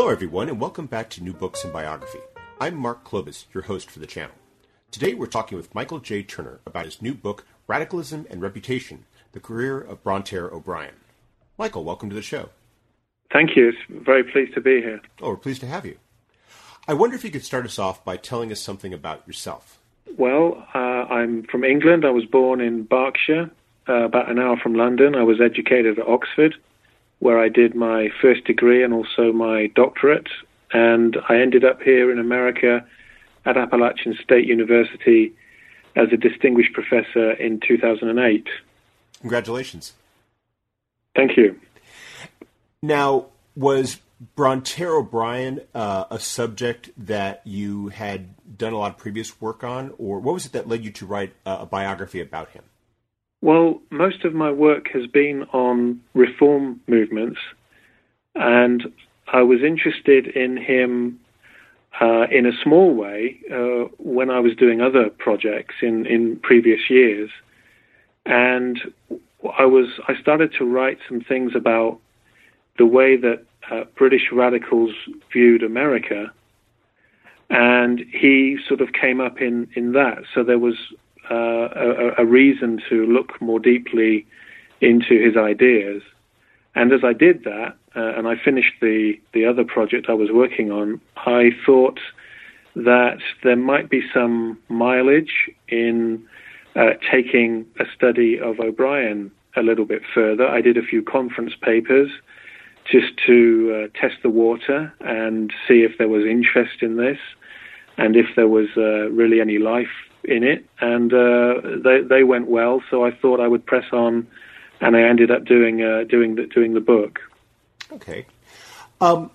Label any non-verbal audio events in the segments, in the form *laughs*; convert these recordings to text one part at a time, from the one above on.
Hello, everyone, and welcome back to New Books in Biography. I'm Mark Klobas, your host for the channel. Today, we're talking with Michael J. Turner about his new book, Radicalism and Reputation The Career of Bronterre O'Brien. Michael, welcome to the show. Thank you. It's very pleased to be here. Oh, we're pleased to have you. I wonder if you could start us off by telling us something about yourself. Well, uh, I'm from England. I was born in Berkshire, uh, about an hour from London. I was educated at Oxford where I did my first degree and also my doctorate. And I ended up here in America at Appalachian State University as a distinguished professor in 2008. Congratulations. Thank you. Now, was Bronterre O'Brien uh, a subject that you had done a lot of previous work on, or what was it that led you to write a biography about him? Well, most of my work has been on reform movements, and I was interested in him uh, in a small way uh, when I was doing other projects in, in previous years. And I was I started to write some things about the way that uh, British radicals viewed America, and he sort of came up in, in that. So there was a, a, reason to look more deeply into his ideas. And as I did that, uh, and I finished the, the other project I was working on, I thought that there might be some mileage in uh, taking a study of O'Brien a little bit further. I did a few conference papers just to uh, test the water and see if there was interest in this and if there was uh, really any life in it, and uh, they they went well. So I thought I would press on, and I ended up doing uh, doing the doing the book. Okay, um,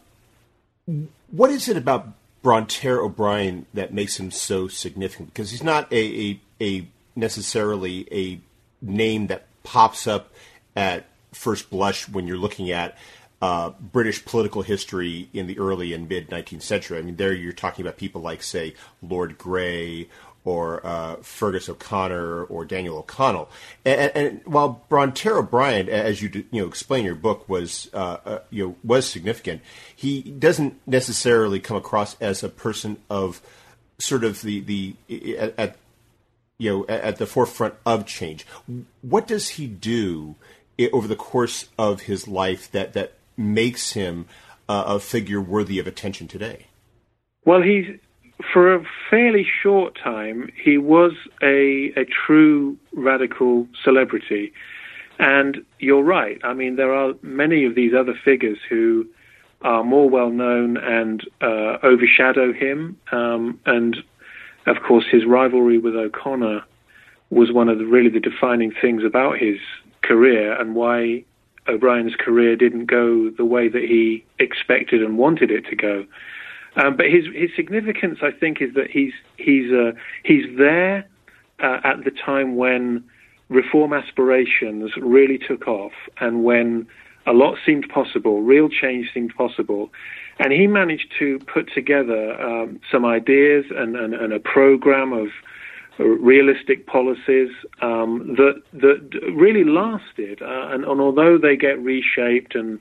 what is it about Bronterre O'Brien that makes him so significant? Because he's not a, a, a necessarily a name that pops up at first blush when you're looking at uh, British political history in the early and mid 19th century. I mean, there you're talking about people like, say, Lord Grey or uh, Feargus O'Connor or Daniel O'Connell. And, and, while Bronterre O'Brien, as you you know explain in your book, was uh, uh, you know was significant, he doesn't necessarily come across as a person of sort of the the at, at you know at the forefront of change. What does he do over the course of his life that that makes him a figure worthy of attention today? Well, he's for a fairly short time, he was a, a true radical celebrity. And you're right. I mean, there are many of these other figures who are more well known and uh, overshadow him. Um, and of course, his rivalry with O'Connor was one of the really the defining things about his career and why O'Brien's career didn't go the way that he expected and wanted it to go. Um, but his his significance, I think, is that he's he's uh, he's there uh, at the time when reform aspirations really took off, and when a lot seemed possible, real change seemed possible, and he managed to put together um, some ideas and, and, and, a program of realistic policies um, that that really lasted, uh, and, and although they get reshaped and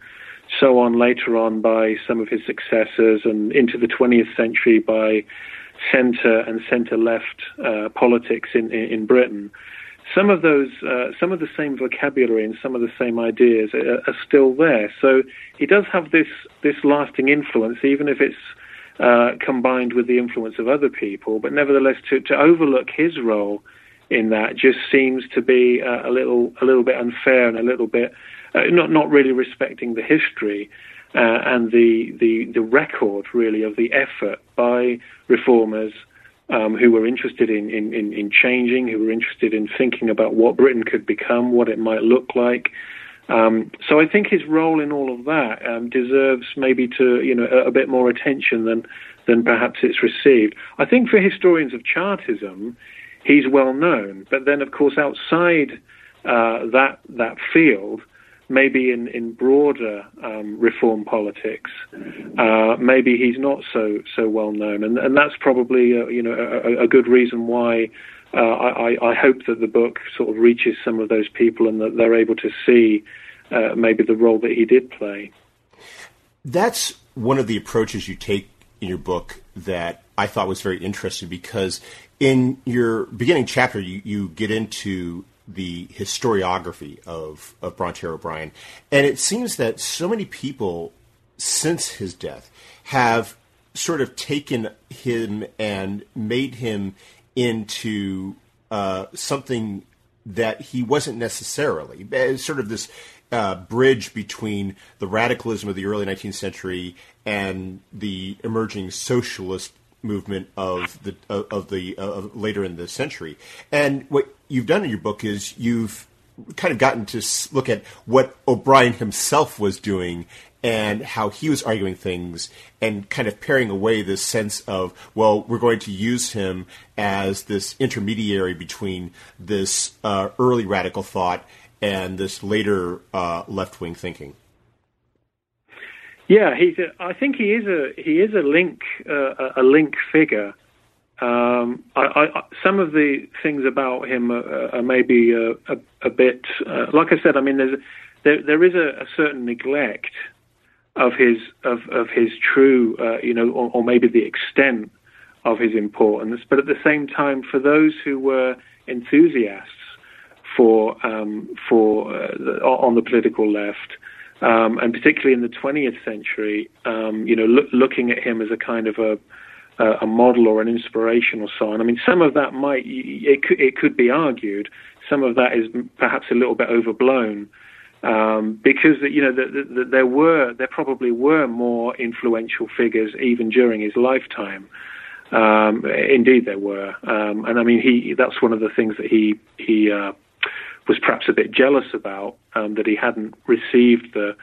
so on later on by some of his successors and into the 20th century by centre and centre left uh, politics in, in, in, Britain. Some of those, uh, some of the same vocabulary and some of the same ideas are, are, still there. So he does have this this lasting influence, even if it's uh, combined with the influence of other people. But nevertheless, to, to overlook his role in that just seems to be a, a little a little bit unfair and a little bit uh, not not really respecting the history uh, and the, the the record really of the effort by reformers um, who were interested in, in, in, in, changing, who were interested in thinking about what Britain could become, what it might look like, Um, so I think his role in all of that um, deserves maybe to you know a, a, bit more attention than than perhaps it's received. I think for historians of Chartism, he's well known, but then of course outside uh, that that field, maybe in in broader um, reform politics, uh, maybe he's not so so well known, and and that's probably uh, you know a, a, good reason why. Uh, I, I, hope that the book sort of reaches some of those people and that they're able to see uh, maybe the role that he did play. That's one of the approaches you take in your book that I thought was very interesting because in your beginning chapter, you, you get into the historiography of, of Bronterre O'Brien. And it seems that so many people since his death have sort of taken him and made him into uh, something that he wasn't necessarily. Sort of this uh, bridge between the radicalism of the early 19th century and the emerging socialist movement of the of the later in the century. And what you've done in your book is you've kind of gotten to look at what O'Brien himself was doing and how he was arguing things and kind of paring away this sense of, well, we're going to use him as this intermediary between this uh, early radical thought and this later uh, left wing thinking. Yeah, he's. A, I think he is a he is a link uh, a link figure. Um, I, I, some of the things about him are, are maybe a, a, a bit. Uh, like I said, I mean, there's there there is a, certain neglect of his of of his true, uh, you know, or, or, maybe the extent of his importance. But at the same time, for those who were enthusiasts for um, for uh, the, on the political left, um, and particularly in the 20th century, um, you know, look, looking at him as a kind of a a model or an inspiration or so on. I mean, some of that might it could, it could be argued. Some of that is perhaps a little bit overblown. Um, because you know the, the, the, there were there probably were more influential figures even during his lifetime. Um, indeed, there were, um, and I mean he that's one of the things that he he uh, was perhaps a bit jealous about um, that he hadn't received the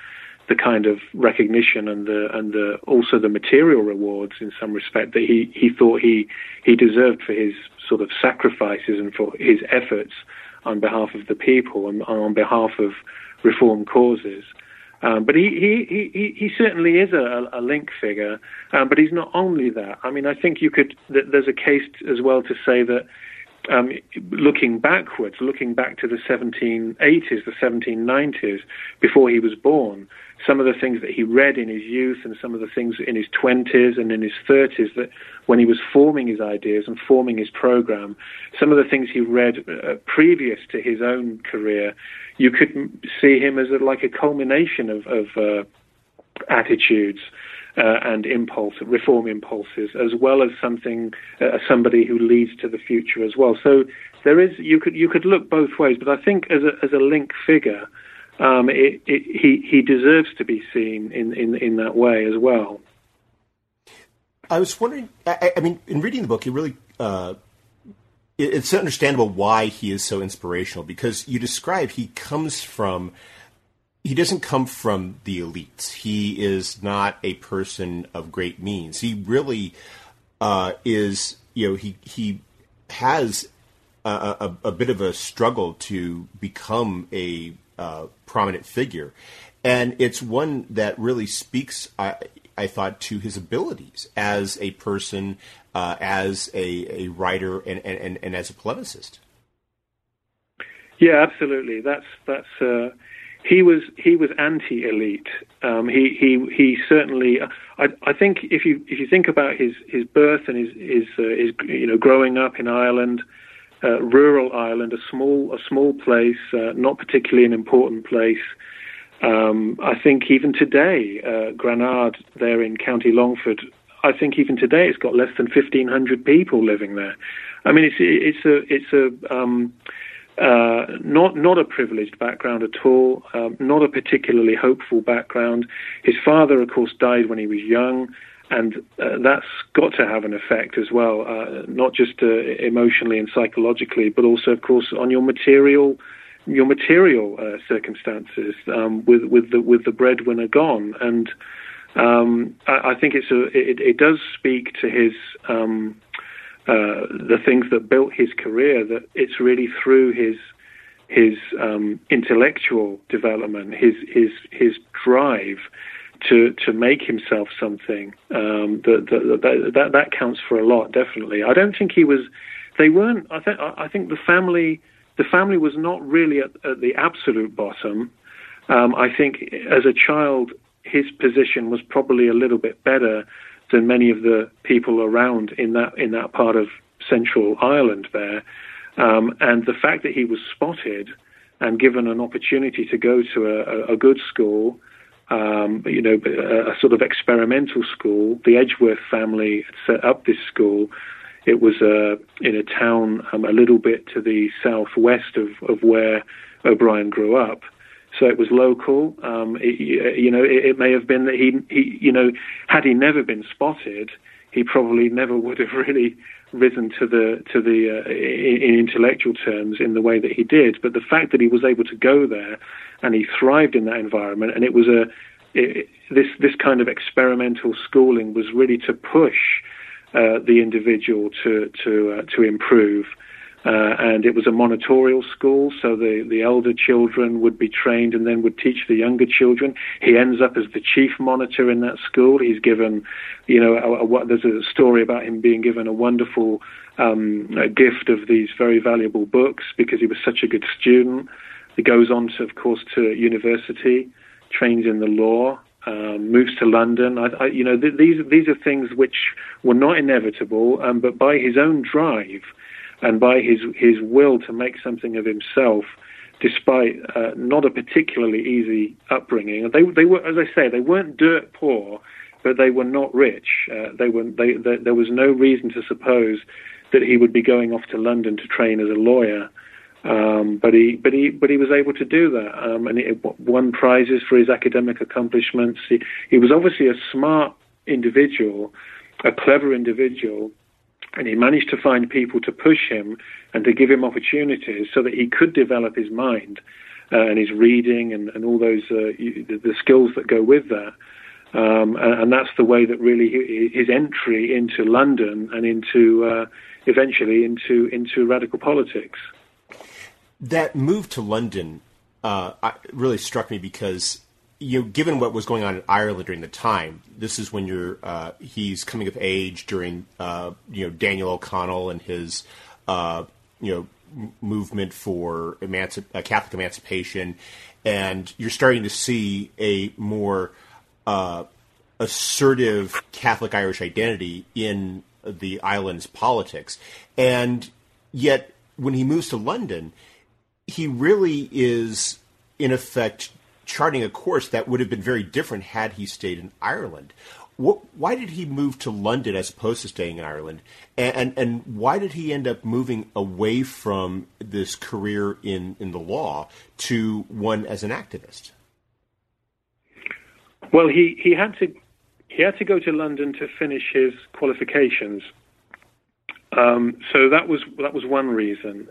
the kind of recognition and the and the also the material rewards in some respect that he he thought he he deserved for his sort of sacrifices and for his efforts on behalf of the people and on behalf of reform causes. Um, but he, he, he, he certainly is a, a link figure, um, but he's not only that. I mean, I think you could, there's a case as well to say that um, looking backwards, looking back to the 1780s, the 1790s, before he was born, some of the things that he read in his youth and some of the things in his 20s and in his 30s that when he was forming his ideas and forming his program, some of the things he read uh, previous to his own career, you could see him as a, like a culmination of, of uh, attitudes uh, and impulse, reform impulses, as well as something, uh, somebody who leads to the future as well. So there is, you could you could look both ways, but I think as a as a link figure, um, it, it, he he deserves to be seen in, in in that way as well. I was wondering. I, I mean, in reading the book, it really. Uh, it's understandable why he is so inspirational because you describe he comes from he doesn't come from the elites. He is not a person of great means. He really uh, is. You know, he he has a, a, a, bit of a struggle to become a uh, prominent figure, and it's one that really speaks. I, I thought to his abilities as a person, uh, as a, a writer, and, and, and as a polemicist. Yeah, absolutely. That's that's uh, he was he was anti-elite. Um, he he he certainly. I I think if you if you think about his his birth and his his, uh, his you know growing up in Ireland, uh, rural Ireland, a small a small place, uh, not particularly an important place. Um, I think even today, uh, Granard there in County Longford, I think even today it's got less than fifteen hundred people living there. I mean, it's it's a it's a um, uh, not not a privileged background at all, um, not a particularly hopeful background. His father, of course, died when he was young, and uh, that's got to have an effect as well, uh, not just uh, emotionally and psychologically, but also, of course, on your material your material uh, circumstances um, with with the with the breadwinner gone, and um, I, I, think it's a it, it, does speak to his um, uh, the things that built his career. That it's really through his his um, intellectual development, his his his drive to to make himself something. Um, that, that, that that counts for a lot, definitely. I don't think he was. They weren't. I think. I think the family. The family was not really at, at the absolute bottom. Um, I think as a child, his position was probably a little bit better than many of the people around in that in that part of Central Ireland there. Um, and the fact that he was spotted and given an opportunity to go to a, a good school um, you know, a, a, sort of experimental school. The Edgeworth family set up this school. It was uh, in a town um, a little bit to the southwest of, of where O'Brien grew up. So it was local. Um, it, you know, it, it, may have been that he, he, you know, had he never been spotted, he probably never would have *laughs* really risen to the to the uh, in, in intellectual terms in the way that he did. But the fact that he was able to go there and he thrived in that environment. And it was a it, this this kind of experimental schooling was really to push uh, the individual to to uh, to improve. Uh, and it was a monitorial school, so the, the elder children would be trained and then would teach the younger children. He ends up as the chief monitor in that school. He's given, you know, a, a, there's a story about him being given a wonderful um, a gift of these very valuable books because he was such a good student. He goes on to, of course, to university, trains in the law, um, moves to London. I, I, you know, th- these these are things which were not inevitable, um, but by his own drive and by his his will to make something of himself, despite uh, not a particularly easy upbringing. They they were, as I say, they weren't dirt poor, but they were not rich. Uh, they were they, they, there was no reason to suppose that he would be going off to London to train as a lawyer. Um, but he, but he, but he was able to do that, um, and he won prizes for his academic accomplishments. He, he was obviously a smart individual, a clever individual, and he managed to find people to push him and to give him opportunities so that he could develop his mind uh, and his reading and, and all those uh, the, the, skills that go with that. Um, and, and, that's the way that really his entry into London and into uh, eventually into into radical politics that move to London uh, really struck me because you know, given what was going on in Ireland during the time, this is when you're uh, he's coming of age during uh, you know Daniel O'Connell and his uh, you know m- movement for uh, Catholic emancipation, and you're starting to see a more uh, assertive Catholic Irish identity in the island's politics, and yet when he moves to London he really is, in effect, charting a course that would have been very different had he stayed in Ireland. What, why did he move to London as opposed to staying in Ireland? And, and, and why did he end up moving away from this career in, in the law to one as an activist? Well, he, he had to he had to go to London to finish his qualifications. Um, so that was that was one reason.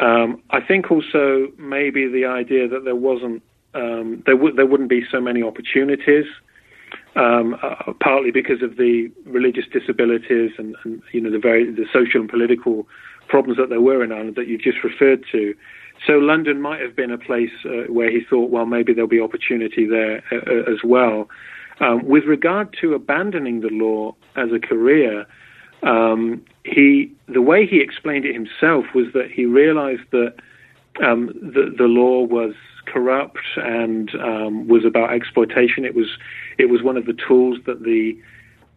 Um, I think also maybe the idea that there wasn't um, there, w- there wouldn't be so many opportunities, um, uh, partly because of the religious disabilities and, and, you know the very the social and political problems that there were in Ireland that you've just referred to. So London might have been a place uh, where he thought, well, maybe there'll be opportunity there uh, uh as well. Um, with regard to abandoning the law as a career, um, he the way he explained it himself was that he realized that um, the, the law was corrupt and um, was about exploitation. It was it was one of the tools that the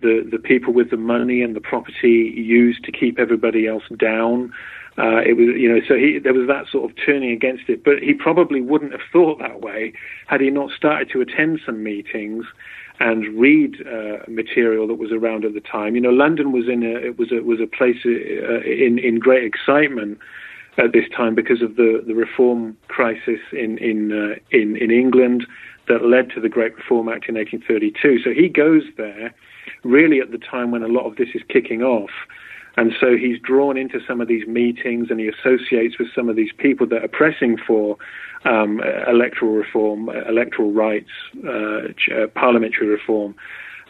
the, the people with the money and the property used to keep everybody else down. Uh, it was, you know, so he, there was that sort of turning against it. But he probably wouldn't have thought that way had he not started to attend some meetings and read uh, material that was around at the time. You know, London was in a it was a was a place uh, in in great excitement at this time because of the the reform crisis in in uh, in in England that led to the Great Reform Act in 1832. So he goes there really at the time when a lot of this is kicking off. And so he's drawn into some of these meetings and he associates with some of these people that are pressing for um, electoral reform, electoral rights, uh, uh, parliamentary reform.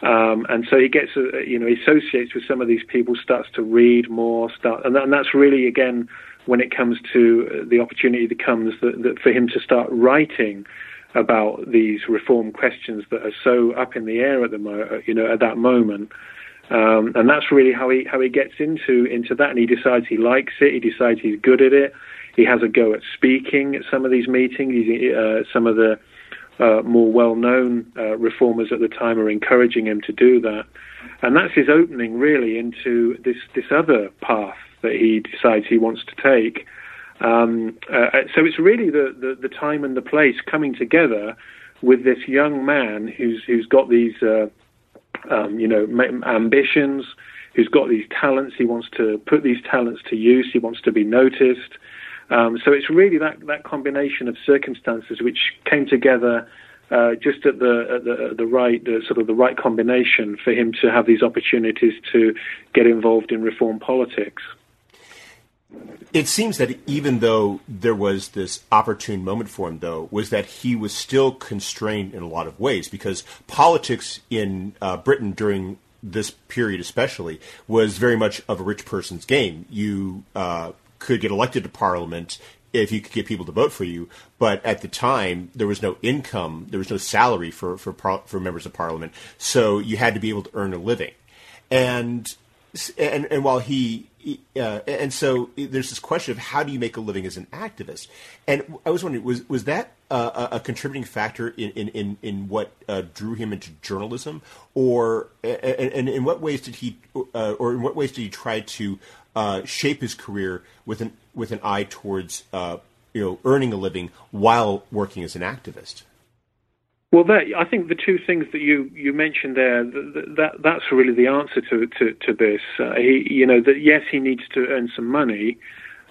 Um, and so he gets, you know, he associates with some of these people, starts to read more, start, and, that, and that's really, again, when it comes to the opportunity that comes that, that for him to start writing about these reform questions that are so up in the air at the mo- you know at that moment. Um, and that's really how he how he gets into into that, and he decides he likes it. He decides he's good at it. He has a go at speaking at some of these meetings. Uh, some of the uh, more well-known uh, reformers at the time are encouraging him to do that, and that's his opening really into this this other path that he decides he wants to take. Um, uh, so it's really the, the, the time and the place coming together with this young man who's who's got these uh, um, you know ambitions, who's got these talents. He wants to put these talents to use. He wants to be noticed. Um, so it's really that that combination of circumstances which came together. Uh, just at the at the, at the right the, sort of the right combination for him to have these opportunities to get involved in reform politics. It seems that even though there was this opportune moment for him, though, was that he was still constrained in a lot of ways because politics in uh, Britain during this period, especially, was very much of a rich person's game. You uh, could get elected to Parliament if you could get people to vote for you, but at the time there was no income, there was no salary for for, for members of Parliament, so you had to be able to earn a living, and and and while he uh, and so there's this question of how do you make a living as an activist? And I was wondering, was was that uh, a contributing factor in in in, in what uh, drew him into journalism, or and, in what ways did he, uh, or in what ways did he try to uh, shape his career with an with an eye towards uh, you know earning a living while working as an activist? Well, I think the two things that you, you mentioned there, that, that that's really the answer to to, to this. Uh, he, you know, that yes, he needs to earn some money,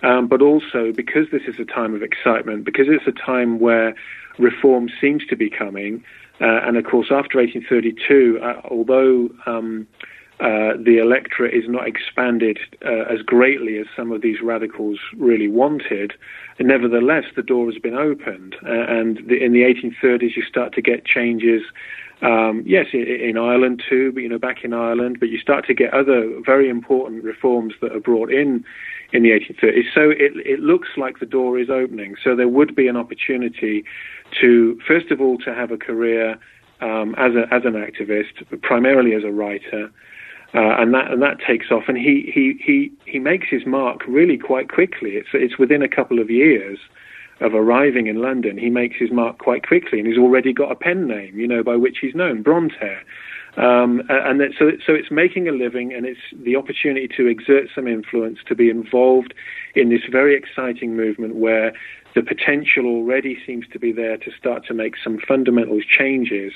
um, but also because this is a time of excitement, because it's a time where reform seems to be coming, uh, and of course after 1832, uh, although um, uh, the electorate is not expanded uh, as greatly as some of these radicals really wanted. And nevertheless, the door has been opened. Uh, and the, in the 1830s, you start to get changes. Um, yes, in, in, Ireland too, but you know, back in Ireland, but you start to get other very important reforms that are brought in in the 1830s. So it, it looks like the door is opening. So there would be an opportunity to, first of all, to have a career um, as, a, as an activist, primarily as a writer, uh, and that and that takes off. And he, he he he makes his mark really quite quickly. It's it's within a couple of years of arriving in London. He makes his mark quite quickly, and he's already got a pen name, you know, by which he's known, Bronterre. Um, and that, so, so it's making a living, and it's the opportunity to exert some influence, to be involved in this very exciting movement where the potential already seems to be there to start to make some fundamental changes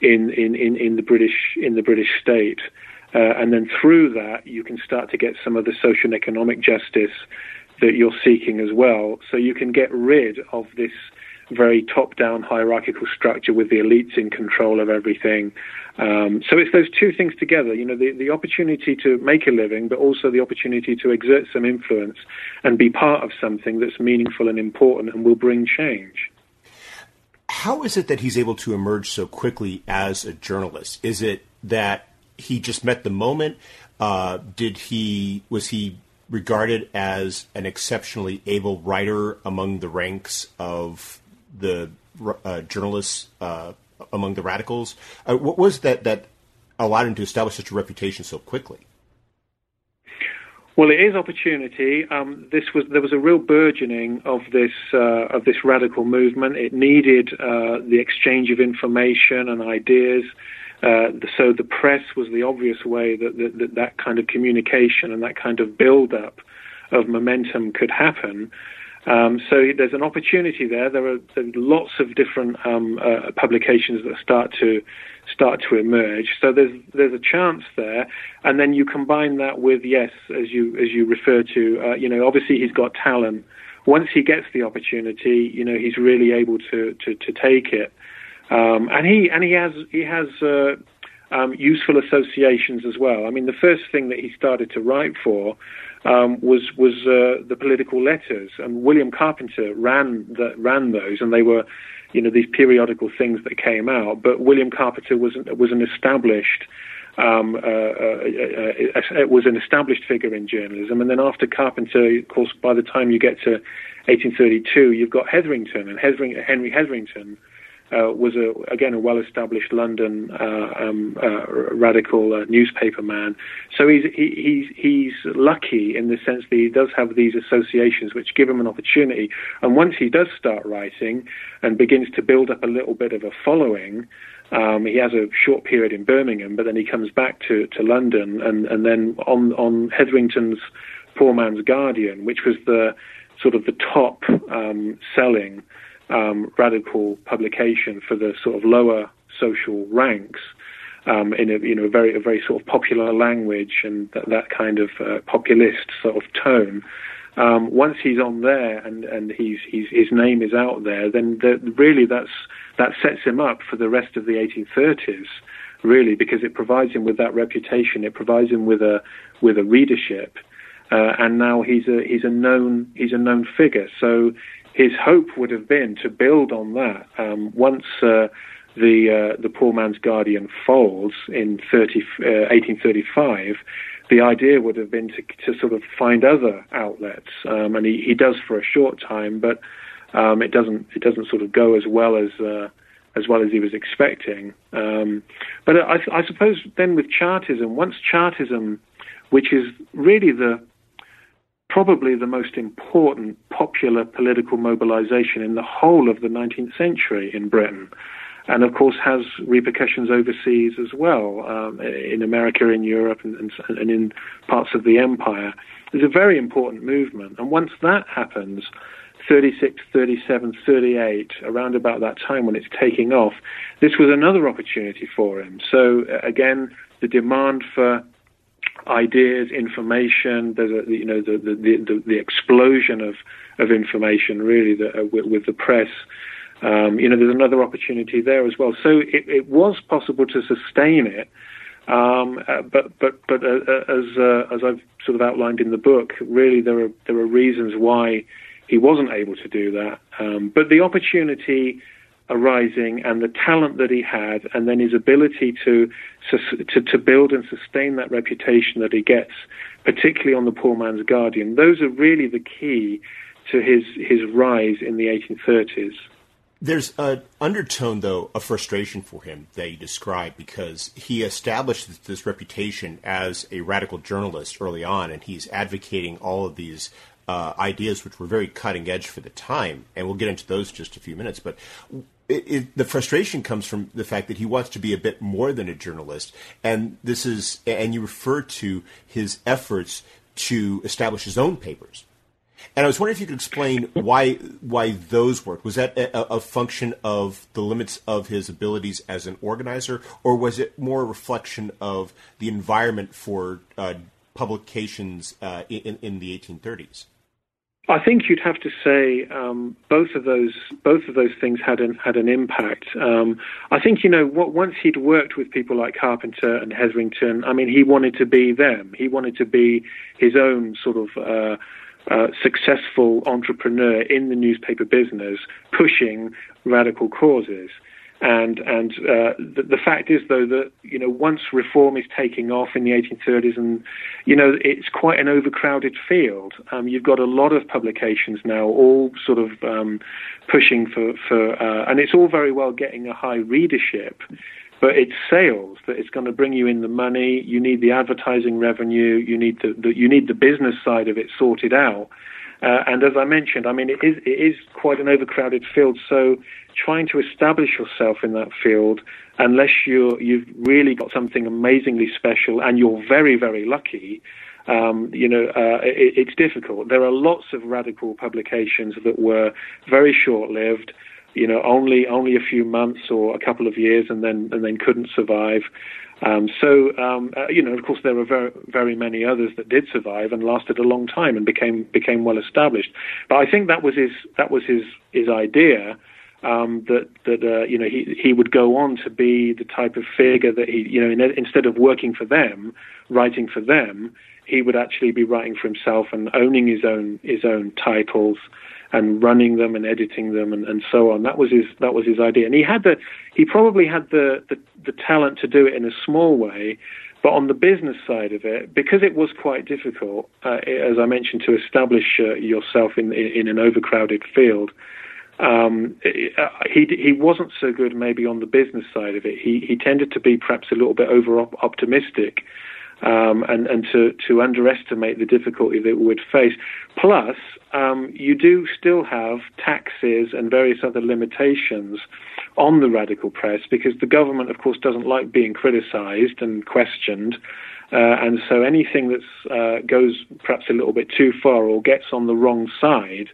in, in, in, in the British in the British state. Uh, and then through that, you can start to get some of the social and economic justice that you're seeking as well. So you can get rid of this very top-down hierarchical structure with the elites in control of everything. Um, so it's those two things together, you know, the, the opportunity to make a living, but also the opportunity to exert some influence and be part of something that's meaningful and important and will bring change. How is it that he's able to emerge so quickly as a journalist? Is it that he just met the moment? Uh, did he was he regarded as an exceptionally able writer among the ranks of the uh, journalists uh, among the radicals? Uh, what was that that allowed him to establish such a reputation so quickly? Well, it is opportunity. Um, this was there was a real burgeoning of this uh, of this radical movement. It needed uh, the exchange of information and ideas. Uh, so the press was the obvious way that, that that, that kind of communication and that kind of build-up of momentum could happen. Um, so there's an opportunity there. There are, there are lots of different um, uh, publications that start to start to emerge. So there's there's a chance there, and then you combine that with yes, as you as you refer to, uh, you know, obviously he's got talent. Once he gets the opportunity, you know, he's really able to to, to take it. Um, and he and he has he has uh, um, useful associations as well. I mean, the first thing that he started to write for um, was was uh, the political letters, and William Carpenter ran the, ran those, and they were, you know, these periodical things that came out. But William Carpenter was was an established. Um, uh, uh, uh, uh was an established figure in journalism, and then after Carpenter, of course, by the time you get to 1832, you've got Hetherington, and Henry Hetherington uh, was a, again a well-established London uh, um, uh, radical uh, newspaper man. So he's he, he's he's lucky in the sense that he does have these associations which give him an opportunity. And once he does start writing and begins to build up a little bit of a following. Um, he has a short period in Birmingham, but then he comes back to, to London, and, and then on on Hetherington's Poor Man's Guardian, which was the sort of the top um, selling um, radical publication for the sort of lower social ranks um, in a you know very a very sort of popular language and that, that kind of uh, populist sort of tone. Um, once he's on there and and he's, he's his name is out there, then the, really that's that sets him up for the rest of the 1830s, really, because it provides him with that reputation. It provides him with a with a readership, uh, and now he's a he's a known he's a known figure. So his hope would have been to build on that um, once uh, the uh, the poor man's guardian falls in 30, uh, 1835. The idea would have been to, to sort of find other outlets, um, and he, he does for a short time, but um, it doesn't it doesn't sort of go as well as uh, as well as he was expecting. Um, but I, I suppose then with Chartism, once Chartism, which is really the probably the most important popular political mobilization in the whole of the 19th century in Britain. And of course, has repercussions overseas as well, um, in America, in Europe, and, and, and in parts of the empire. It's a very important movement. And once that happens, 36, 37, 38, around about that time when it's taking off, this was another opportunity for him. So, again, the demand for ideas, information. There's a, you know the the, the, the explosion of of information really uh, with, with, the press. Um, you know, there's another opportunity there as well. So it, it was possible to sustain it, um, uh, but but but uh, uh as uh, as I've sort of outlined in the book, really there are there are reasons why he wasn't able to do that. Um, but the opportunity arising and the talent that he had, and then his ability to, to, to build and sustain that reputation that he gets, particularly on the poor man's guardian. Those are really the key to his, his rise in the 1830s. There's an undertone, though, of frustration for him that you describe because he established this reputation as a radical journalist early on, and he's advocating all of these uh, ideas which were very cutting edge for the time. And we'll get into those in just a few minutes. But it, it, the frustration comes from the fact that he wants to be a bit more than a journalist, and this is, and you refer to his efforts to establish his own papers. And I was wondering if you could explain why why those worked. Was that a, a, function of the limits of his abilities as an organizer, or was it more a reflection of the environment for uh, publications uh, in, in the 1830s? I think you'd have to say um, both of those both of those things had an had an impact. Um, I think you know what, once he'd worked with people like Carpenter and Hetherington. I mean, he wanted to be them. He wanted to be his own sort of. Uh, uh, successful entrepreneur in the newspaper business pushing radical causes. And and uh, the, the, fact is, though, that you know once reform is taking off in the 1830s, and you know it's quite an overcrowded field. Um, you've got a lot of publications now, all sort of um, pushing for for, uh, and it's all very well getting a high readership, but it's sales that is going to bring you in the money. You need the advertising revenue. You need the, the you need the business side of it sorted out. Uh, and as I mentioned, I mean, it is, it is quite an overcrowded field. So trying to establish yourself in that field, unless you're, you've really got something amazingly special and you're very, very lucky, um, you know, uh, it, it's difficult. There are lots of radical publications that were very short-lived you know, only only a few months or a couple of years, and then and then couldn't survive. Um, so, um, uh, you know, of course, there were very, very many others that did survive and lasted a long time and became became well established. But I think that was his that was his his idea. um, that that uh, you know he he would go on to be the type of figure that he you know in, instead of working for them, writing for them, he would actually be writing for himself and owning his own his own titles and running them and editing them and, and so on. That was his that was his idea, and he had the he probably had the, the the talent to do it in a small way. But on the business side of it, because it was quite difficult, uh, as I mentioned, to establish uh, yourself in, in, an overcrowded field, um, uh, he he wasn't so good maybe on the business side of it. He he tended to be perhaps a little bit over optimistic. Um, and, and to, to underestimate the difficulty that we would face. Plus, um, you do still have taxes and various other limitations on the radical press because the government, of course, doesn't like being criticized and questioned. Uh, and so anything that uh, goes perhaps a little bit too far or gets on the wrong side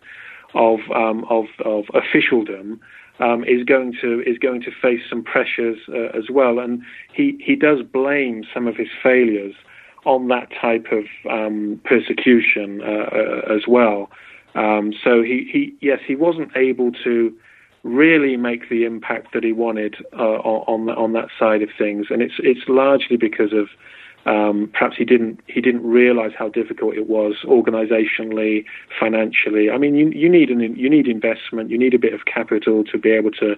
of um, of, of officialdom um, is going to is going to face some pressures uh, as well. And he he does blame some of his failures on that type of um, persecution uh, uh, as well. Um, so he, he yes he wasn't able to really make the impact that he wanted uh, on on that side of things, and it's it's largely because of um, perhaps he didn't he didn't realize how difficult it was organizationally, financially. I mean, you you need an you need investment, you need a bit of capital to be able to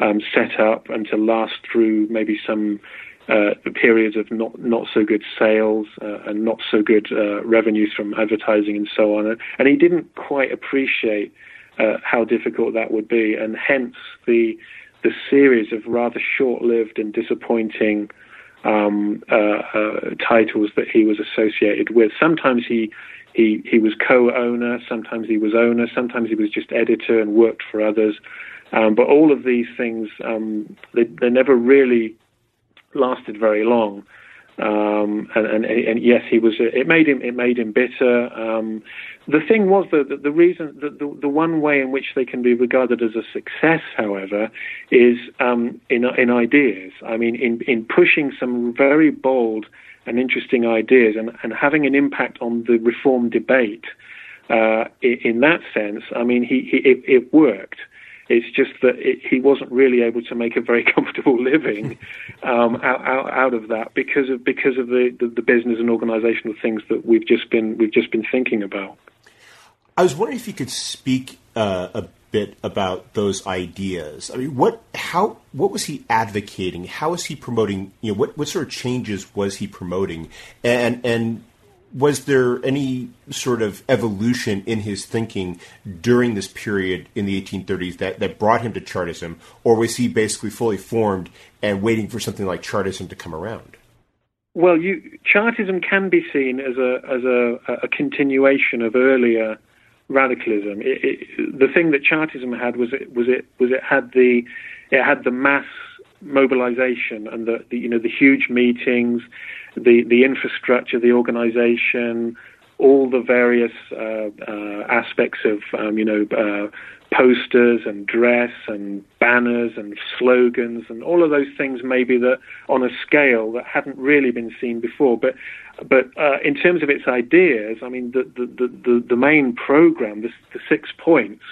um, set up and to last through maybe some uh, periods of not not so good sales uh, and not so good uh, revenues from advertising and so on. And he didn't quite appreciate uh, how difficult that would be, and hence the the series of rather short-lived and disappointing um, uh, uh, titles that he was associated with. Sometimes he he he was co-owner, sometimes he was owner, sometimes he was just editor and worked for others. Um, but all of these things um, they, they never really lasted very long. Um, and, and, and, yes, he was. It made him. It made him bitter. Um, the thing was that the, the, reason, the, the, the, one way in which they can be regarded as a success, however, is um, in in ideas. I mean, in in pushing some very bold and interesting ideas and, and having an impact on the reform debate. Uh, in, in, that sense, I mean, he, he it, it worked. It's just that it, he wasn't really able to make a very *laughs* comfortable living um, out, out, out, of that because of because of the, the, the business and organizational things that we've just been we've just been thinking about. I was wondering if you could speak uh, a bit about those ideas. I mean, what how what was he advocating? How was he promoting? You know, what what sort of changes was he promoting? And and was there any sort of evolution in his thinking during this period in the 1830s that, that brought him to Chartism, or was he basically fully formed and waiting for something like Chartism to come around? Well, you, Chartism can be seen as a as a, a continuation of earlier radicalism. It, it, the thing that Chartism had was it was it was it had the it had the mass mobilization and the, the you know the huge meetings the the infrastructure, the organization, all the various uh, uh, aspects of um, you know uh, posters and dress and banners and slogans and all of those things maybe that on a scale that hadn't really been seen before. But but uh, in terms of its ideas I mean the the the, the main program the, the six points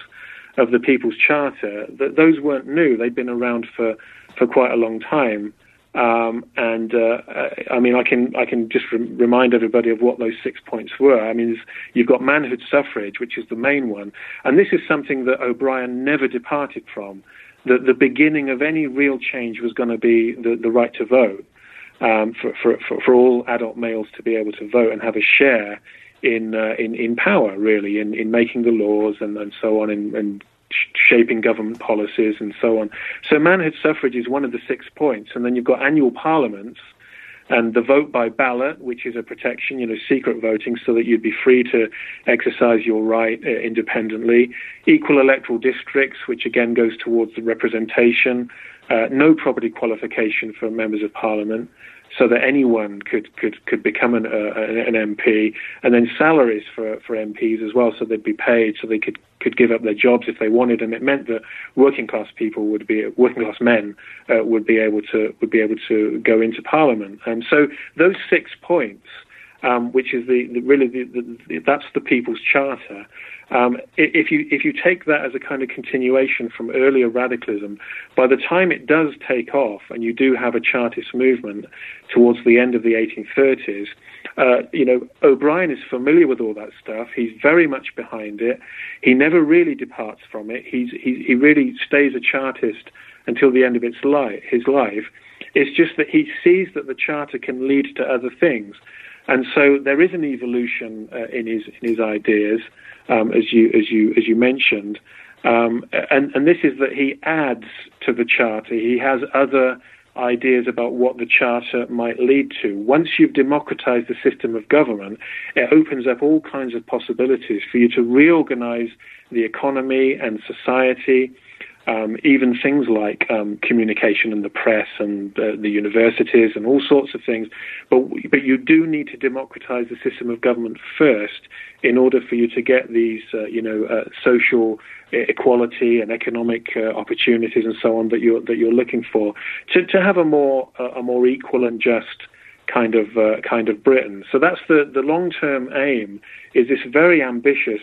of the People's Charter that those weren't new. They'd been around for for quite a long time um, and uh, I mean, I can I can just re- remind everybody of what those six points were. I mean, you've got manhood suffrage, which is the main one, and this is something that O'Brien never departed from. That the beginning of any real change was going to be the, the right to vote um, for, for, for, for all adult males to be able to vote and have a share in uh, in in power, really, in in making the laws and, and so on, and, and shaping government policies and so on. So manhood suffrage is one of the six points, and then you've got annual parliaments and the vote by ballot, which is a protection, you know, secret voting, so that you'd be free to exercise your right uh, independently. Equal electoral districts, which again goes towards the representation. Uh, no property qualification for members of parliament so that anyone could could could become an, uh, an MP, and then salaries for for MPs as well, so they'd be paid, so they could could give up their jobs if they wanted, and it meant that working class people would be working class men uh, would be able to would be able to go into Parliament, and so those six points. Um, which is the, the really the, the, that's the People's Charter. Um, if you if you take that as a kind of continuation from earlier radicalism, by the time it does take off, and you do have a Chartist movement towards the end of the 1830s, uh, you know O'Brien is familiar with all that stuff. He's very much behind it. He never really departs from it. He's he, he really stays a Chartist until the end of its life, his life. It's just that he sees that the charter can lead to other things, and so there is an evolution uh, in his in his ideas, um, as you as you as you mentioned, um, and and this is that he adds to the charter. He has other ideas about what the charter might lead to. Once you've democratized the system of government, it opens up all kinds of possibilities for you to reorganize the economy and society um, even things like um, communication and the press and uh, the universities and all sorts of things. But but you do need to democratize the system of government first in order for you to get these uh, you know uh, social equality and economic uh, opportunities and so on that you're that you're looking for to to have a more a more equal and just kind of uh, kind of Britain. So that's the the long term aim is this very ambitious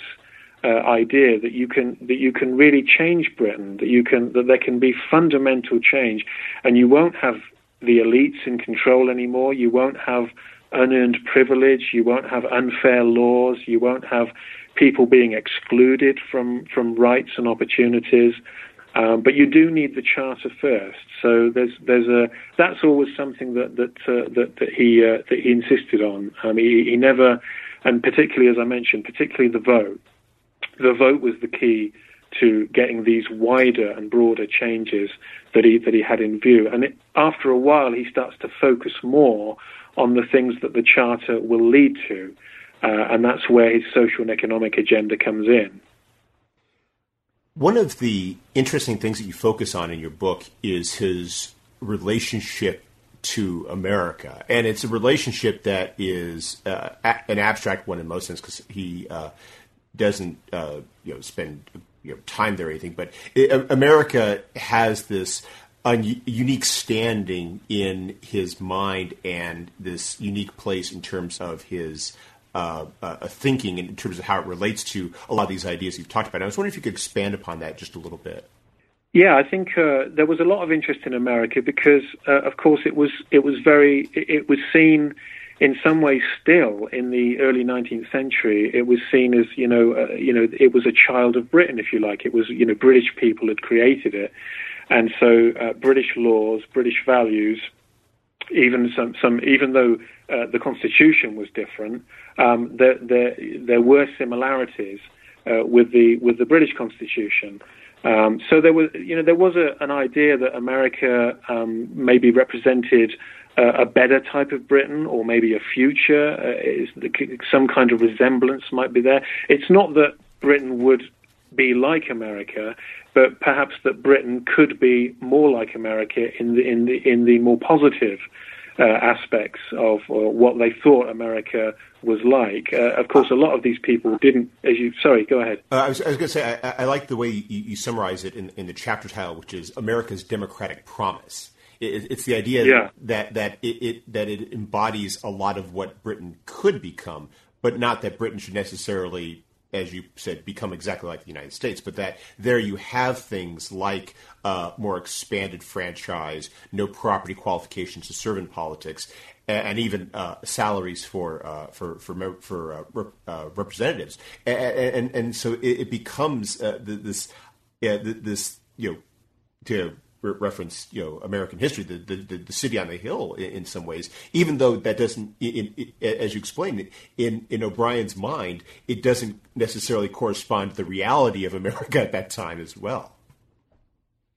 uh, idea that you can that you can really change Britain, that you can that there can be fundamental change, and you won't have the elites in control anymore. You won't have unearned privilege. You won't have unfair laws. You won't have people being excluded from from rights and opportunities. Um, but you do need the charter first. So there's there's a that's always something that that uh, that, that he uh, that he insisted on. Um, he, he never, and particularly as I mentioned, particularly the vote the vote was the key to getting these wider and broader changes that he that he had in view. And it, after a while, he starts to focus more on the things that the charter will lead to, uh, and that's where his social and economic agenda comes in. One of the interesting things that you focus on in your book is his relationship to America, and it's a relationship that is uh, an abstract one in most sense because he uh, doesn't uh, you know spend you know, time there or anything, but it, America has this un- unique standing in his mind and this unique place in terms of his uh, uh, thinking in terms of how it relates to a lot of these ideas you've talked about. And I was wondering if you could expand upon that just a little bit. Yeah, I think uh, there was a lot of interest in America because, uh, of course, it was it was very it was seen in some ways still in the early 19th century it was seen as you know uh, you know it was a child of Britain if you like. It was you know British people had created it. And so uh, British laws British values even some some even though uh, the constitution was different um, there there there were similarities uh, with the with the British constitution um, so there was, you know, there was a, an idea that America um, maybe represented a better type of Britain or maybe a future. Uh, some kind of resemblance might be there. It's not that Britain would be like America, but perhaps that Britain could be more like America in the in the in the more positive uh, aspects of uh, what they thought America was like. Uh, of course, a lot of these people didn't. As you, sorry, go ahead. Uh, I was, was going to say I, I, like the way you, you summarize it in, in the chapter title, which is America's Democratic Promise. It, it's the idea yeah. that that it, it, that it embodies a lot of what Britain could become, but not that Britain should necessarily, as you said, become exactly like the United States. But that there you have things like uh, more expanded franchise, no property qualifications to serve in politics, and, and even uh, salaries for uh, for for for uh, rep, uh, representatives, and, and, and so it, it becomes uh, this yeah, this you know to reference you know American history, the, the, the city on the hill in, in, some ways, even though that doesn't, in, in, as you explained, in in O'Brien's mind, it doesn't necessarily correspond to the reality of America at that time as well.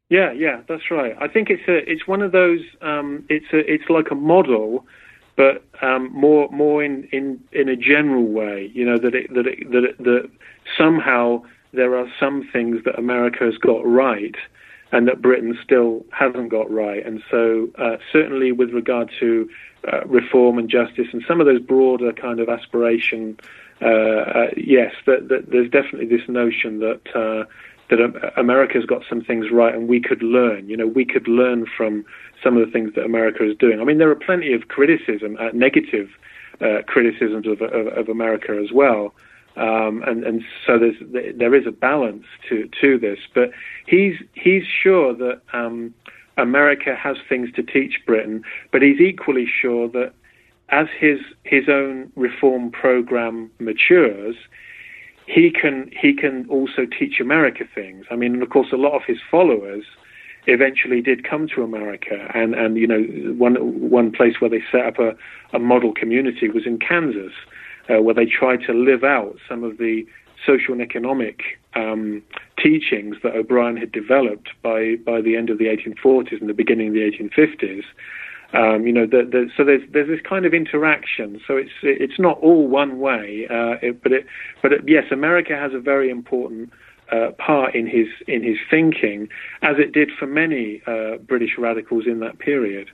Yeah, yeah, that's right. I think it's a it's one of those um, it's a it's like a model, but um, more more in, in in a general way. You know that it, that it, that it, that somehow there are some things that America has got right and that Britain still hasn't got right. And so, uh, certainly with regard to uh, reform and justice and some of those broader kind of aspiration, uh, uh yes, that, that there's definitely this notion that uh, that America's got some things right, and we could learn. You know, we could learn from some of the things that America is doing. I mean, there are plenty of criticism, uh, negative criticisms of, of, of, America as well. Um, and, and so there's, there is a balance to, to this. But he's, he's sure that um, America has things to teach Britain, but he's equally sure that as his, his own reform program matures, he can, he can also teach America things. I mean, of course, a lot of his followers eventually did come to America, and and you know one one place where they set up a, a model community was in Kansas, uh, where they tried to live out some of the social and economic um, teachings that O'Brien had developed by by the end of the 1840s and the beginning of the 1850s. Um, you know, the, the, so there's there's this kind of interaction. So it's it's not all one way, uh, it, but it but it, yes, America has a very important uh, part in his in his thinking, as it did for many uh, British radicals in that period.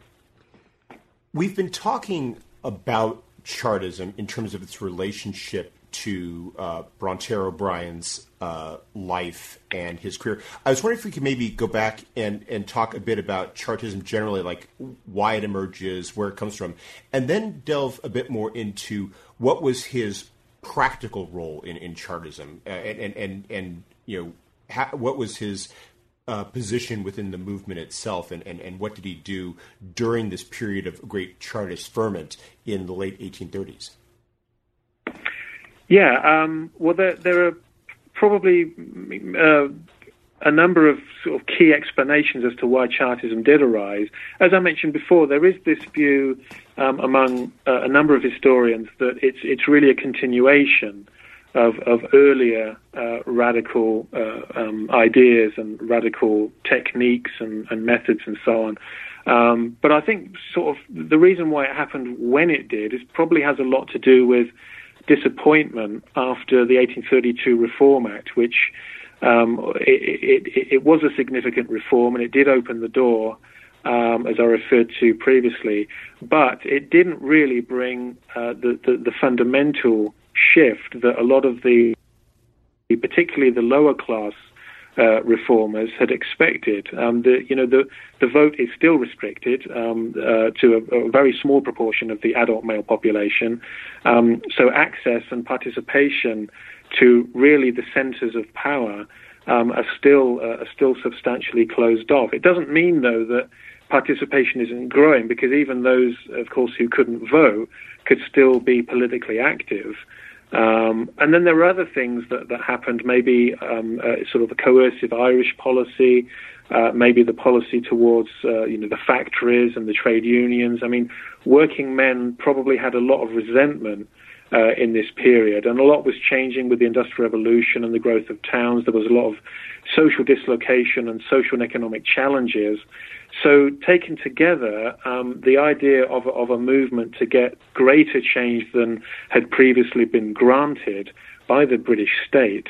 We've been talking about Chartism in terms of its relationship to uh, Bronterre O'Brien's uh, life and his career. I was wondering if we could maybe go back and, and talk a bit about Chartism generally, like why it emerges, where it comes from, and then delve a bit more into what was his practical role in, in Chartism uh, and, and, and, and you know, ha- what was his uh, position within the movement itself, and, and, and what did he do during this period of great Chartist ferment in the late 1830s? Yeah, um, well, there, there are probably uh, a number of sort of key explanations as to why Chartism did arise. As I mentioned before, there is this view um, among uh, a number of historians that it's it's really a continuation of, of earlier uh, radical uh, um, ideas and radical techniques and, and, methods and so on. Um, but I think sort of the reason why it happened when it did is probably has a lot to do with disappointment after the 1832 Reform Act, which um, it, it, it, was a significant reform and it did open the door, um, as I referred to previously, but it didn't really bring uh, the, the, the fundamental shift that a lot of the, particularly the lower class uh, reformers had expected. Um, the you know the the vote is still restricted um, uh, to a, a, very small proportion of the adult male population. Um, so access and participation to really the centres of power um, are still uh, are still substantially closed off. It doesn't mean though that participation isn't growing because even those, of course, who couldn't vote could still be politically active. Um, and then there were other things that, that happened, maybe um, uh, sort of a coercive Irish policy, uh, maybe the policy towards uh, you know the factories and the trade unions. I mean, working men probably had a lot of resentment uh, in this period, and a lot was changing with the Industrial Revolution and the growth of towns. There was a lot of social dislocation and social and economic challenges so, taken together, um, the idea of, of a movement to get greater change than had previously been granted by the British state,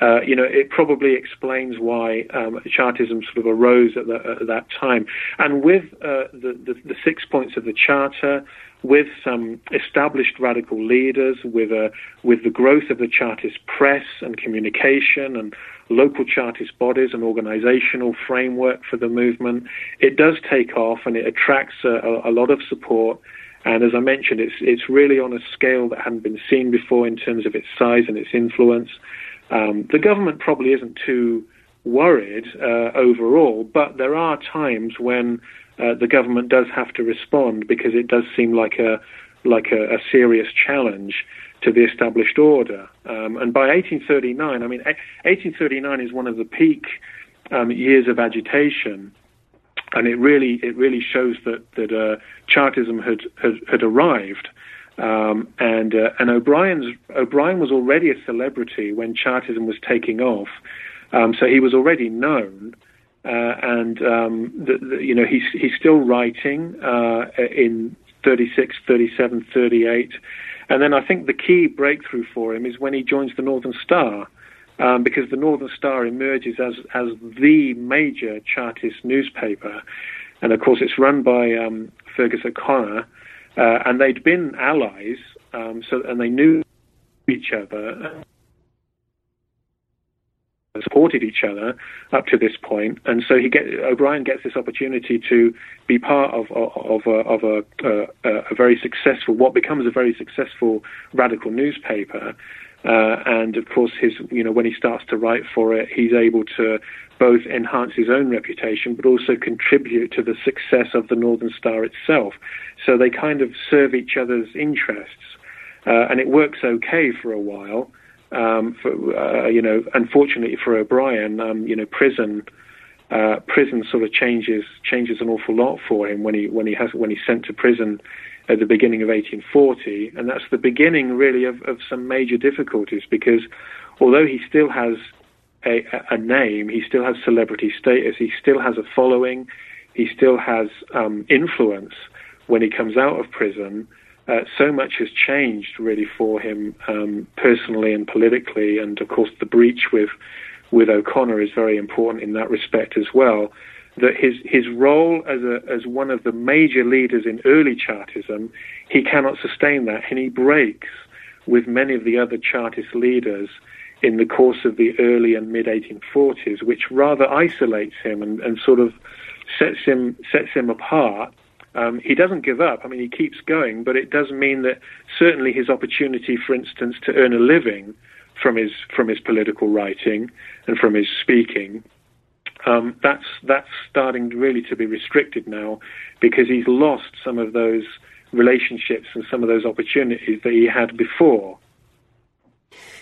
uh, you know, it probably explains why um, Chartism sort of arose at, the, at, that time. And with uh, the, the, the, six points of the Charter, with some established radical leaders, with, a, with the growth of the Chartist press and communication and local Chartist bodies and organizational framework for the movement, it does take off and it attracts a, a lot of support. And as I mentioned, it's, it's really on a scale that hadn't been seen before in terms of its size and its influence. Um, the government probably isn't too worried uh, overall, but there are times when uh, the government does have to respond because it does seem like a like a, a serious challenge to the established order. Um, and by 1839, I mean 1839 is one of the peak um, years of agitation, and it really it really shows that that uh, Chartism had had, had arrived. Um, and uh, and O'Brien's O'Brien was already a celebrity when Chartism was taking off, um, so he was already known. Uh, and um, the, the, you know he's he's still writing uh, in 36, 37, 38. And then I think the key breakthrough for him is when he joins the Northern Star, um, because the Northern Star emerges as as the major Chartist newspaper, and of course it's run by um, Feargus O'Connor, uh, and they'd been allies, um, so and they knew each other. Supported each other up to this point, and so he get O'Brien gets this opportunity to be part of of, of a, of a, uh, a very successful, what becomes a very successful radical newspaper. Uh, and of course, his you know when he starts to write for it, he's able to both enhance his own reputation, but also contribute to the success of the Northern Star itself. So they kind of serve each other's interests, uh, and it works okay for a while. Um, for, uh, you know, unfortunately for O'Brien, um, you know, prison. Uh, prison sort of changes changes an awful lot for him when he when he has when he's sent to prison at the beginning of 1840, and that's the beginning really of, of some major difficulties because although he still has a, a, name, he still has celebrity status, he still has a following, he still has um, influence when he comes out of prison uh, so much has changed really for him um, personally and politically, and of course the breach with with O'Connor is very important in that respect as well. That his his role as a as one of the major leaders in early Chartism, he cannot sustain that, and he breaks with many of the other Chartist leaders in the course of the early and mid 1840s, which rather isolates him and, and sort of sets him sets him apart um, he doesn't give up. I mean, he keeps going, but it does mean that certainly his opportunity, for instance, to earn a living from his from his political writing and from his speaking, um, that's that's starting really to be restricted now because he's lost some of those relationships and some of those opportunities that he had before.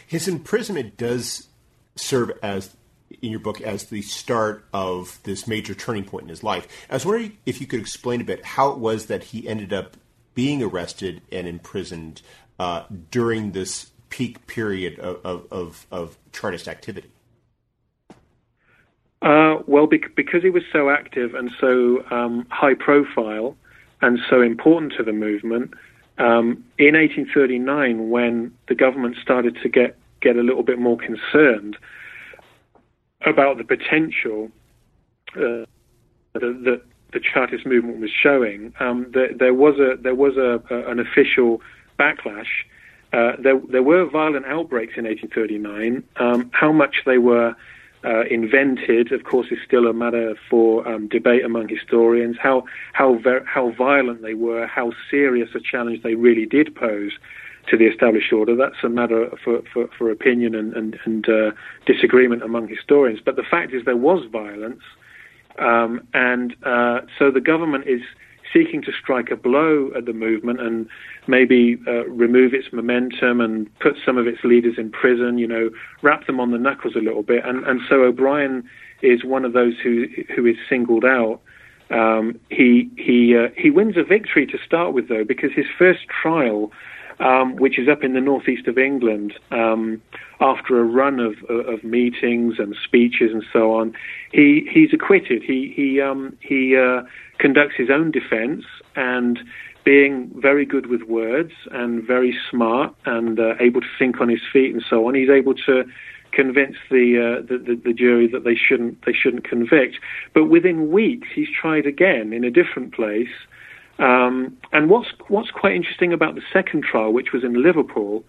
His imprisonment does serve as in your book as the start of this major turning point in his life. I was wondering if you could explain a bit how it was that he ended up being arrested and imprisoned uh, during this peak period of, of, of, of Chartist activity. Uh, well, because he was so active and so um, high profile and so important to the movement, um, in 1839, when the government started to get, get a little bit more concerned about the potential uh, that the Chartist movement was showing, um, there, there, was a there was a, a an official backlash. Uh, there, there were violent outbreaks in 1839. Um, how much they were uh, invented, of course, is still a matter for um, debate among historians. How how ver- how violent they were, how serious a challenge they really did pose to the established order. That's a matter for, for, for opinion and, and, and uh, disagreement among historians. But the fact is, there was violence, um, and uh, so the government is seeking to strike a blow at the movement and maybe uh, remove its momentum and put some of its leaders in prison. You know, wrap them on the knuckles a little bit. And and so O'Brien is one of those who who is singled out. Um, he he uh, he wins a victory to start with, though, because his first trial um, which is up in the northeast of England. Um, after a run of, of meetings and speeches and so on, he he's acquitted. He he um, he uh, conducts his own defence and. Being very good with words and very smart and uh, able to think on his feet and so on, he's able to convince the, uh, the, the, the, jury that they shouldn't they shouldn't convict. But within weeks, he's tried again in a different place, um, and what's what's quite interesting about the second trial, which was in Liverpool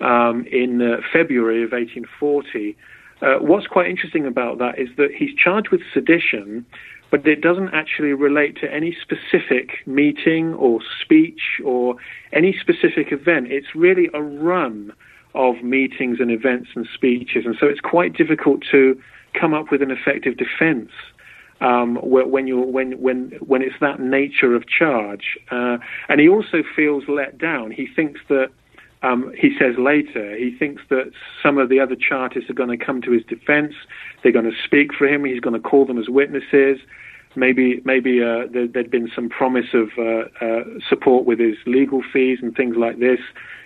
um, in uh, February of 1840, uh, what's quite interesting about that is that he's charged with sedition, but it doesn't actually relate to any specific meeting or speech or any specific event. It's really a run of meetings and events and speeches, and so it's quite difficult to come up with an effective defense um, when you when when when it's that nature of charge. Uh, and he also feels let down. He thinks that. Um, he says later, he thinks that some of the other Chartists are going to come to his defense. They're going to speak for him. He's going to call them as witnesses. Maybe, maybe uh, there, had been some promise of uh, uh, support with his legal fees and things like this.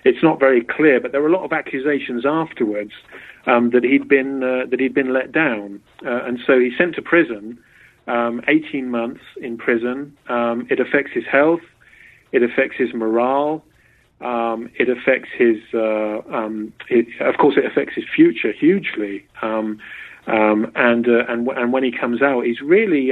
It's not very clear, but there were a lot of accusations afterwards um, that he'd been uh, that he'd been let down, uh, and so he's sent to prison um, 18 months in prison. Um, it affects his health. It affects his morale. Um, it affects his, uh, um, it, of course, it affects his future hugely. Um, um, and uh, and and when he comes out, he's really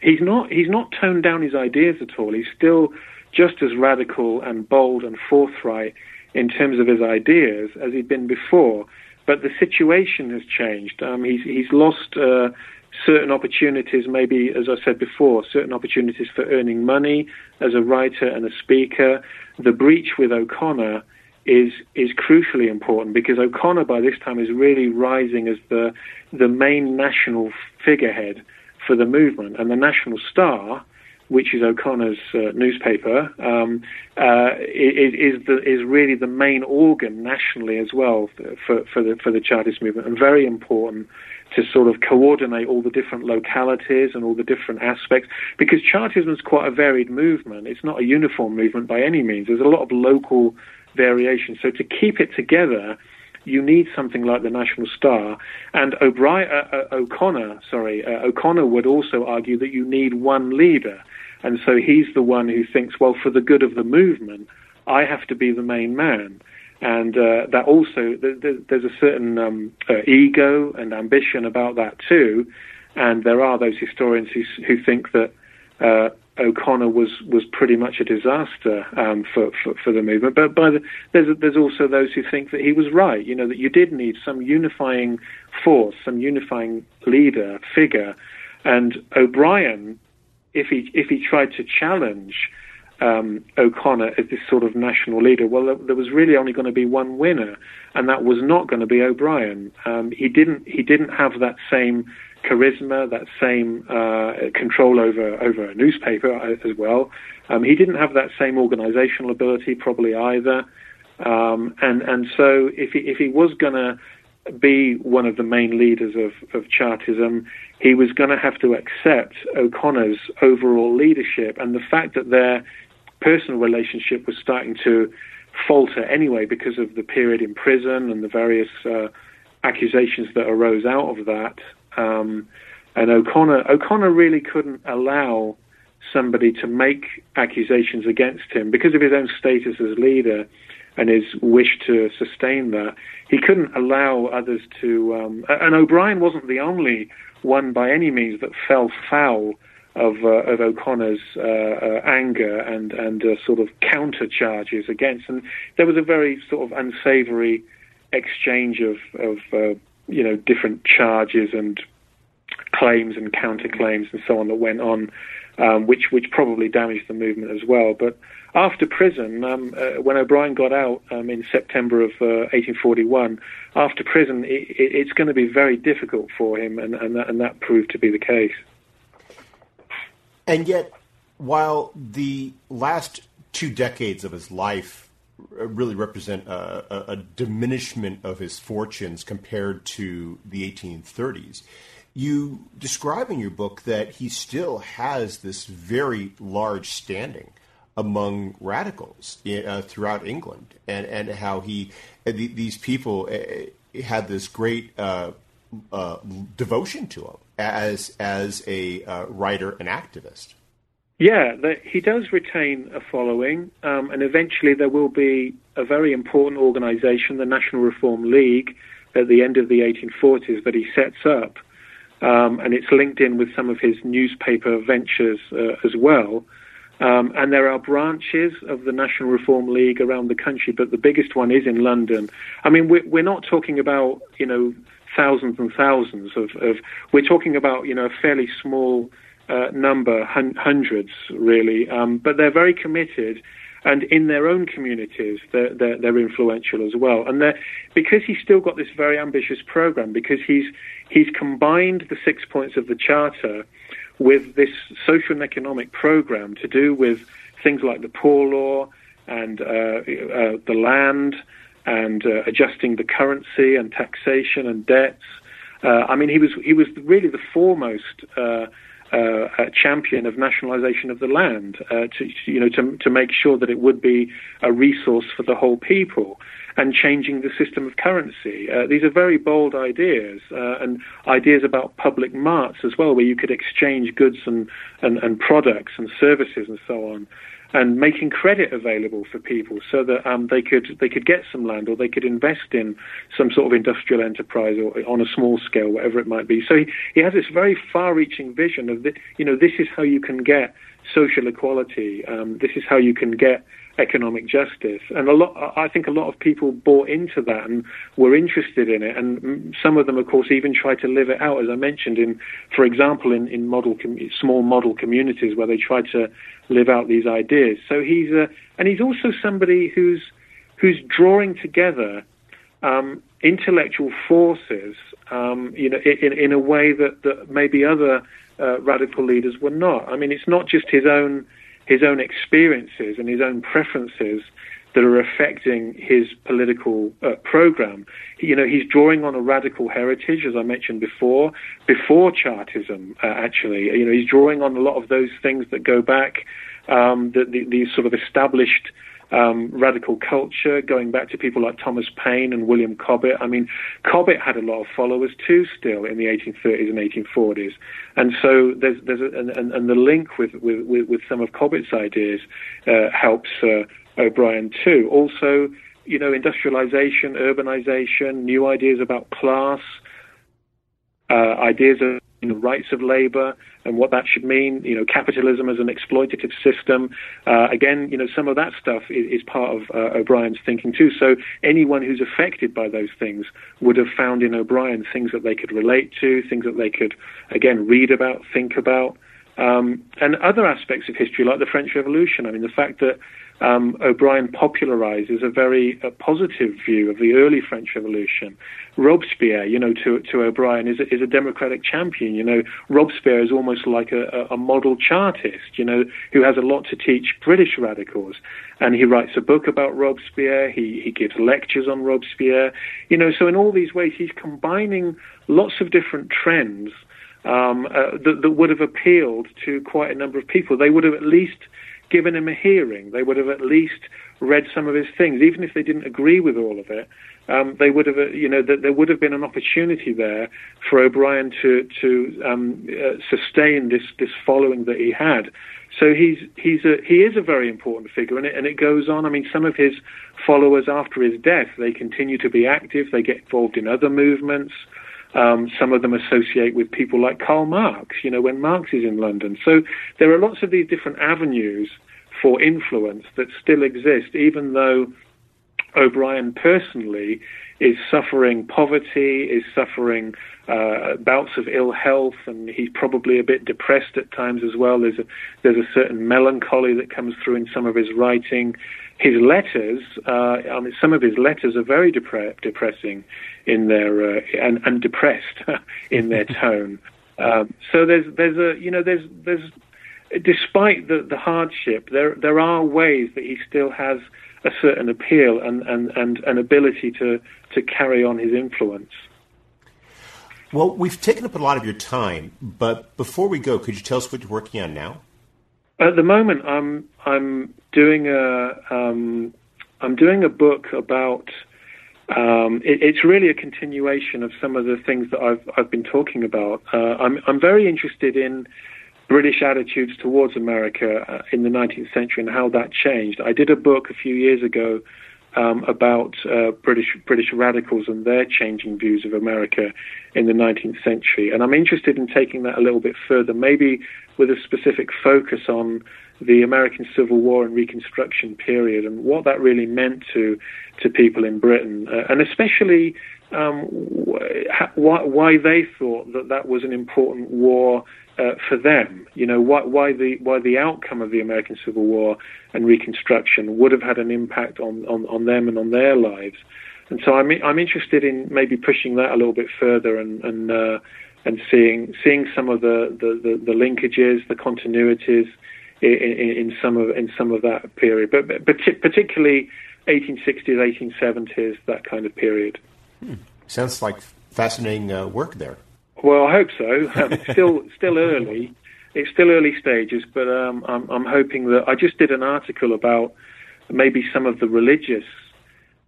he's not he's not toned down his ideas at all. He's still just as radical and bold and forthright in terms of his ideas as he'd been before. but the situation has changed. Um, he's he's lost uh, certain opportunities, maybe as I said before, certain opportunities for earning money as a writer and a speaker. The breach with O'Connor is is crucially important because O'Connor by this time is really rising as the the main national figurehead for the movement, and the National Star, which is O'Connor's uh, newspaper, um, uh, is, the, is really the main organ nationally as well for, for the for the Chartist movement, and very important to sort of coordinate all the different localities and all the different aspects because Chartism is quite a varied movement. It's not a uniform movement by any means. There's a lot of local variation. So to keep it together, you need something like the National Star. And O'Brien, uh, uh, O'Connor, sorry, uh, O'Connor would also argue that you need one leader. And so he's the one who thinks, well, for the good of the movement, I have to be the main man. And uh, that also, th- th- there's a certain um, uh, ego and ambition about that too. And there are those historians who, who think that uh, O'Connor was was pretty much a disaster um, for, for, for the movement. But by the, there's there's also those who think that he was right. You know that you did need some unifying force, some unifying leader figure, and O'Brien, if he if he tried to challenge um, O'Connor as this sort of national leader, well, there was really only going to be one winner, and that was not going to be O'Brien. Um, he didn't he didn't have that same charisma, that same uh, control over over a newspaper as well. Um, he didn't have that same organizational ability, probably either. Um, and and so if he if he was going to be one of the main leaders of, of Chartism, he was going to have to accept O'Connor's overall leadership and the fact that their personal relationship was starting to falter anyway because of the period in prison and the various uh, accusations that arose out of that. Um, and O'Connor, O'Connor really couldn't allow somebody to make accusations against him because of his own status as leader and his wish to sustain that. He couldn't allow others to. Um, and O'Brien wasn't the only one by any means that fell foul of, uh, of O'Connor's uh, uh, anger and and uh, sort of counter charges against. And there was a very sort of unsavoury exchange of of uh, you know different charges and claims and counterclaims and so on that went on, um, which which probably damaged the movement as well. But after prison, um, uh, when O'Brien got out um, in September of uh, 1841, after prison, it, it, it's going to be very difficult for him, and and that, and that proved to be the case. And yet, while the last two decades of his life really represent a, a, a, diminishment of his fortunes compared to the 1830s. You describe in your book that he still has this very large standing among radicals uh, throughout England, and, and how he uh, these people uh, had this great uh, uh, devotion to him as as a uh, writer and activist. Yeah, the, he does retain a following, um, and eventually there will be a very important organisation, the National Reform League, at the end of the 1840s that he sets up, um, and it's linked in with some of his newspaper ventures uh, as well. Um, and there are branches of the National Reform League around the country, but the biggest one is in London. I mean, we're, we're not talking about you know thousands and thousands of, of we're talking about you know a fairly small uh, number, hun- hundreds really, um, but they're very committed. And in their own communities, they're, they're, they're influential as well. And because he's still got this very ambitious program, because he's he's combined the six points of the charter with this social and economic program to do with things like the poor law and uh, uh, the land and uh, adjusting the currency and taxation and debts. Uh, I mean, he was he was really the foremost uh, uh, champion of nationalisation of the land uh, to you know to to make sure that it would be a resource for the whole people and changing the system of currency. Uh, these are very bold ideas uh, and ideas about public marts as well, where you could exchange goods and, and, and products and services and so on and making credit available for people so that um, they could they could get some land or they could invest in some sort of industrial enterprise or on a small scale, whatever it might be. So he, he has this very far-reaching vision of the, you know this is how you can get social equality. Um, this is how you can get economic justice. And a lot, I think a lot of people bought into that and were interested in it. And some of them, of course, even tried to live it out, as I mentioned, in, for example, in, in model com- small model communities where they tried to live out these ideas. So he's a, and he's also somebody who's who's drawing together um, intellectual forces, um, you know, in, in a way that, that maybe other uh, radical leaders were not. I mean, it's not just his own his own experiences and his own preferences that are affecting his political uh, program. You know, he's drawing on a radical heritage, as I mentioned before, before Chartism, uh, actually. You know, he's drawing on a lot of those things that go back, um, the, the, these sort of established um, radical culture, going back to people like Thomas Paine and William Cobbett. I mean, Cobbett had a lot of followers too, still in the 1830s and 1840s, and so there's there's a, and, and the link with with, with some of Cobbett's ideas uh, helps uh, O'Brien too. Also, you know, industrialization, urbanization, new ideas about class, uh, ideas of you know, rights of labor and what that should mean, you know, capitalism as an exploitative system. Uh, again, you know, some of that stuff is, is part of uh, O'Brien's thinking too. So anyone who's affected by those things would have found in O'Brien things that they could relate to, things that they could, again, read about, think about. Um, and other aspects of history, like the French Revolution. I mean, the fact that um, O'Brien popularizes a very uh, positive view of the early French Revolution. Robespierre, you know, to, to O'Brien is a, is a democratic champion. You know, Robespierre is almost like a, a model chartist, you know, who has a lot to teach British radicals. And he writes a book about Robespierre. He, he gives lectures on Robespierre. You know, so in all these ways, he's combining lots of different trends um, uh, that, that would have appealed to quite a number of people. They would have at least given him a hearing. They would have at least read some of his things, even if they didn't agree with all of it. Um, they would have, uh, you know, that there would have been an opportunity there for O'Brien to to um, uh, sustain this this following that he had. So he's he's a he is a very important figure, and it and it goes on. I mean, some of his followers after his death, they continue to be active. They get involved in other movements. Um, some of them associate with people like Karl Marx, you know, when Marx is in London. So there are lots of these different avenues for influence that still exist, even though O'Brien personally is suffering poverty, is suffering uh, bouts of ill health, and he's probably a bit depressed at times as well. There's a, there's a certain melancholy that comes through in some of his writing. His letters, uh, I mean, some of his letters are very depre- depressing in their uh, and, and depressed *laughs* in their tone. Um, so there's there's a you know there's there's despite the, the hardship, there there are ways that he still has a certain appeal and, and, and an ability to, to carry on his influence. Well, we've taken up a lot of your time, but before we go, could you tell us what you're working on now? At the moment, I'm I'm doing a um, I'm doing a book about. Um, it, it's really a continuation of some of the things that I've I've been talking about. Uh, I'm I'm very interested in British attitudes towards America uh, in the 19th century and how that changed. I did a book a few years ago um, about uh, British British radicals and their changing views of America in the 19th century, and I'm interested in taking that a little bit further, maybe with a specific focus on the American Civil War and Reconstruction period and what that really meant to to people in Britain, uh, and especially um, wh- why they thought that that was an important war uh, for them. You know, why, why, the why the outcome of the American Civil War and Reconstruction would have had an impact on, on, on them and on their lives. And so I'm I'm interested in maybe pushing that a little bit further and and uh, and seeing seeing some of the, the, the, the linkages, the continuities in, in, in, some of in some of that period, but, but particularly 1860s, 1870s, that kind of period. Hmm. Sounds like fascinating uh, work there. Well, I hope so. Um, still, *laughs* still early. It's still early stages, but um, I'm, I'm hoping that I just did an article about maybe some of the religious,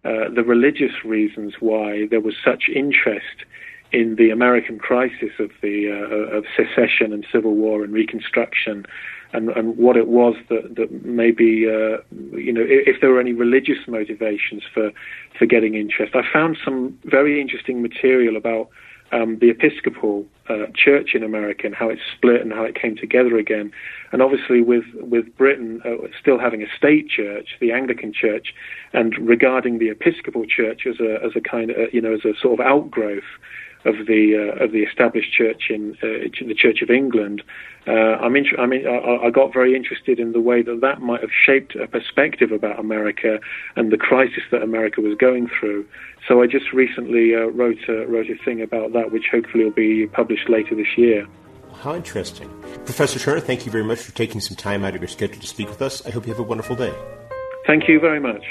uh, the religious reasons why there was such interest in the American crisis of the uh, of secession and civil war and Reconstruction, and, and what it was that that maybe uh, you know if, if, there were any religious motivations for for getting interest. I found some very interesting material about um, the Episcopal uh, Church in America and how it split and how it came together again. And obviously, with with Britain uh, still having a state church, the Anglican Church, and regarding the Episcopal Church as a as a kind of you know as a sort of outgrowth of the uh, of the established church in uh, the Church of England. Uh, I'm I mean, I, I, got very interested in the way that that might have shaped a perspective about America and the crisis that America was going through. So I just recently uh, wrote a, wrote a thing about that, which hopefully will be published later this year. How interesting, Professor Turner. Thank you very much for taking some time out of your schedule to speak with us. I hope you have a wonderful day. Thank you very much.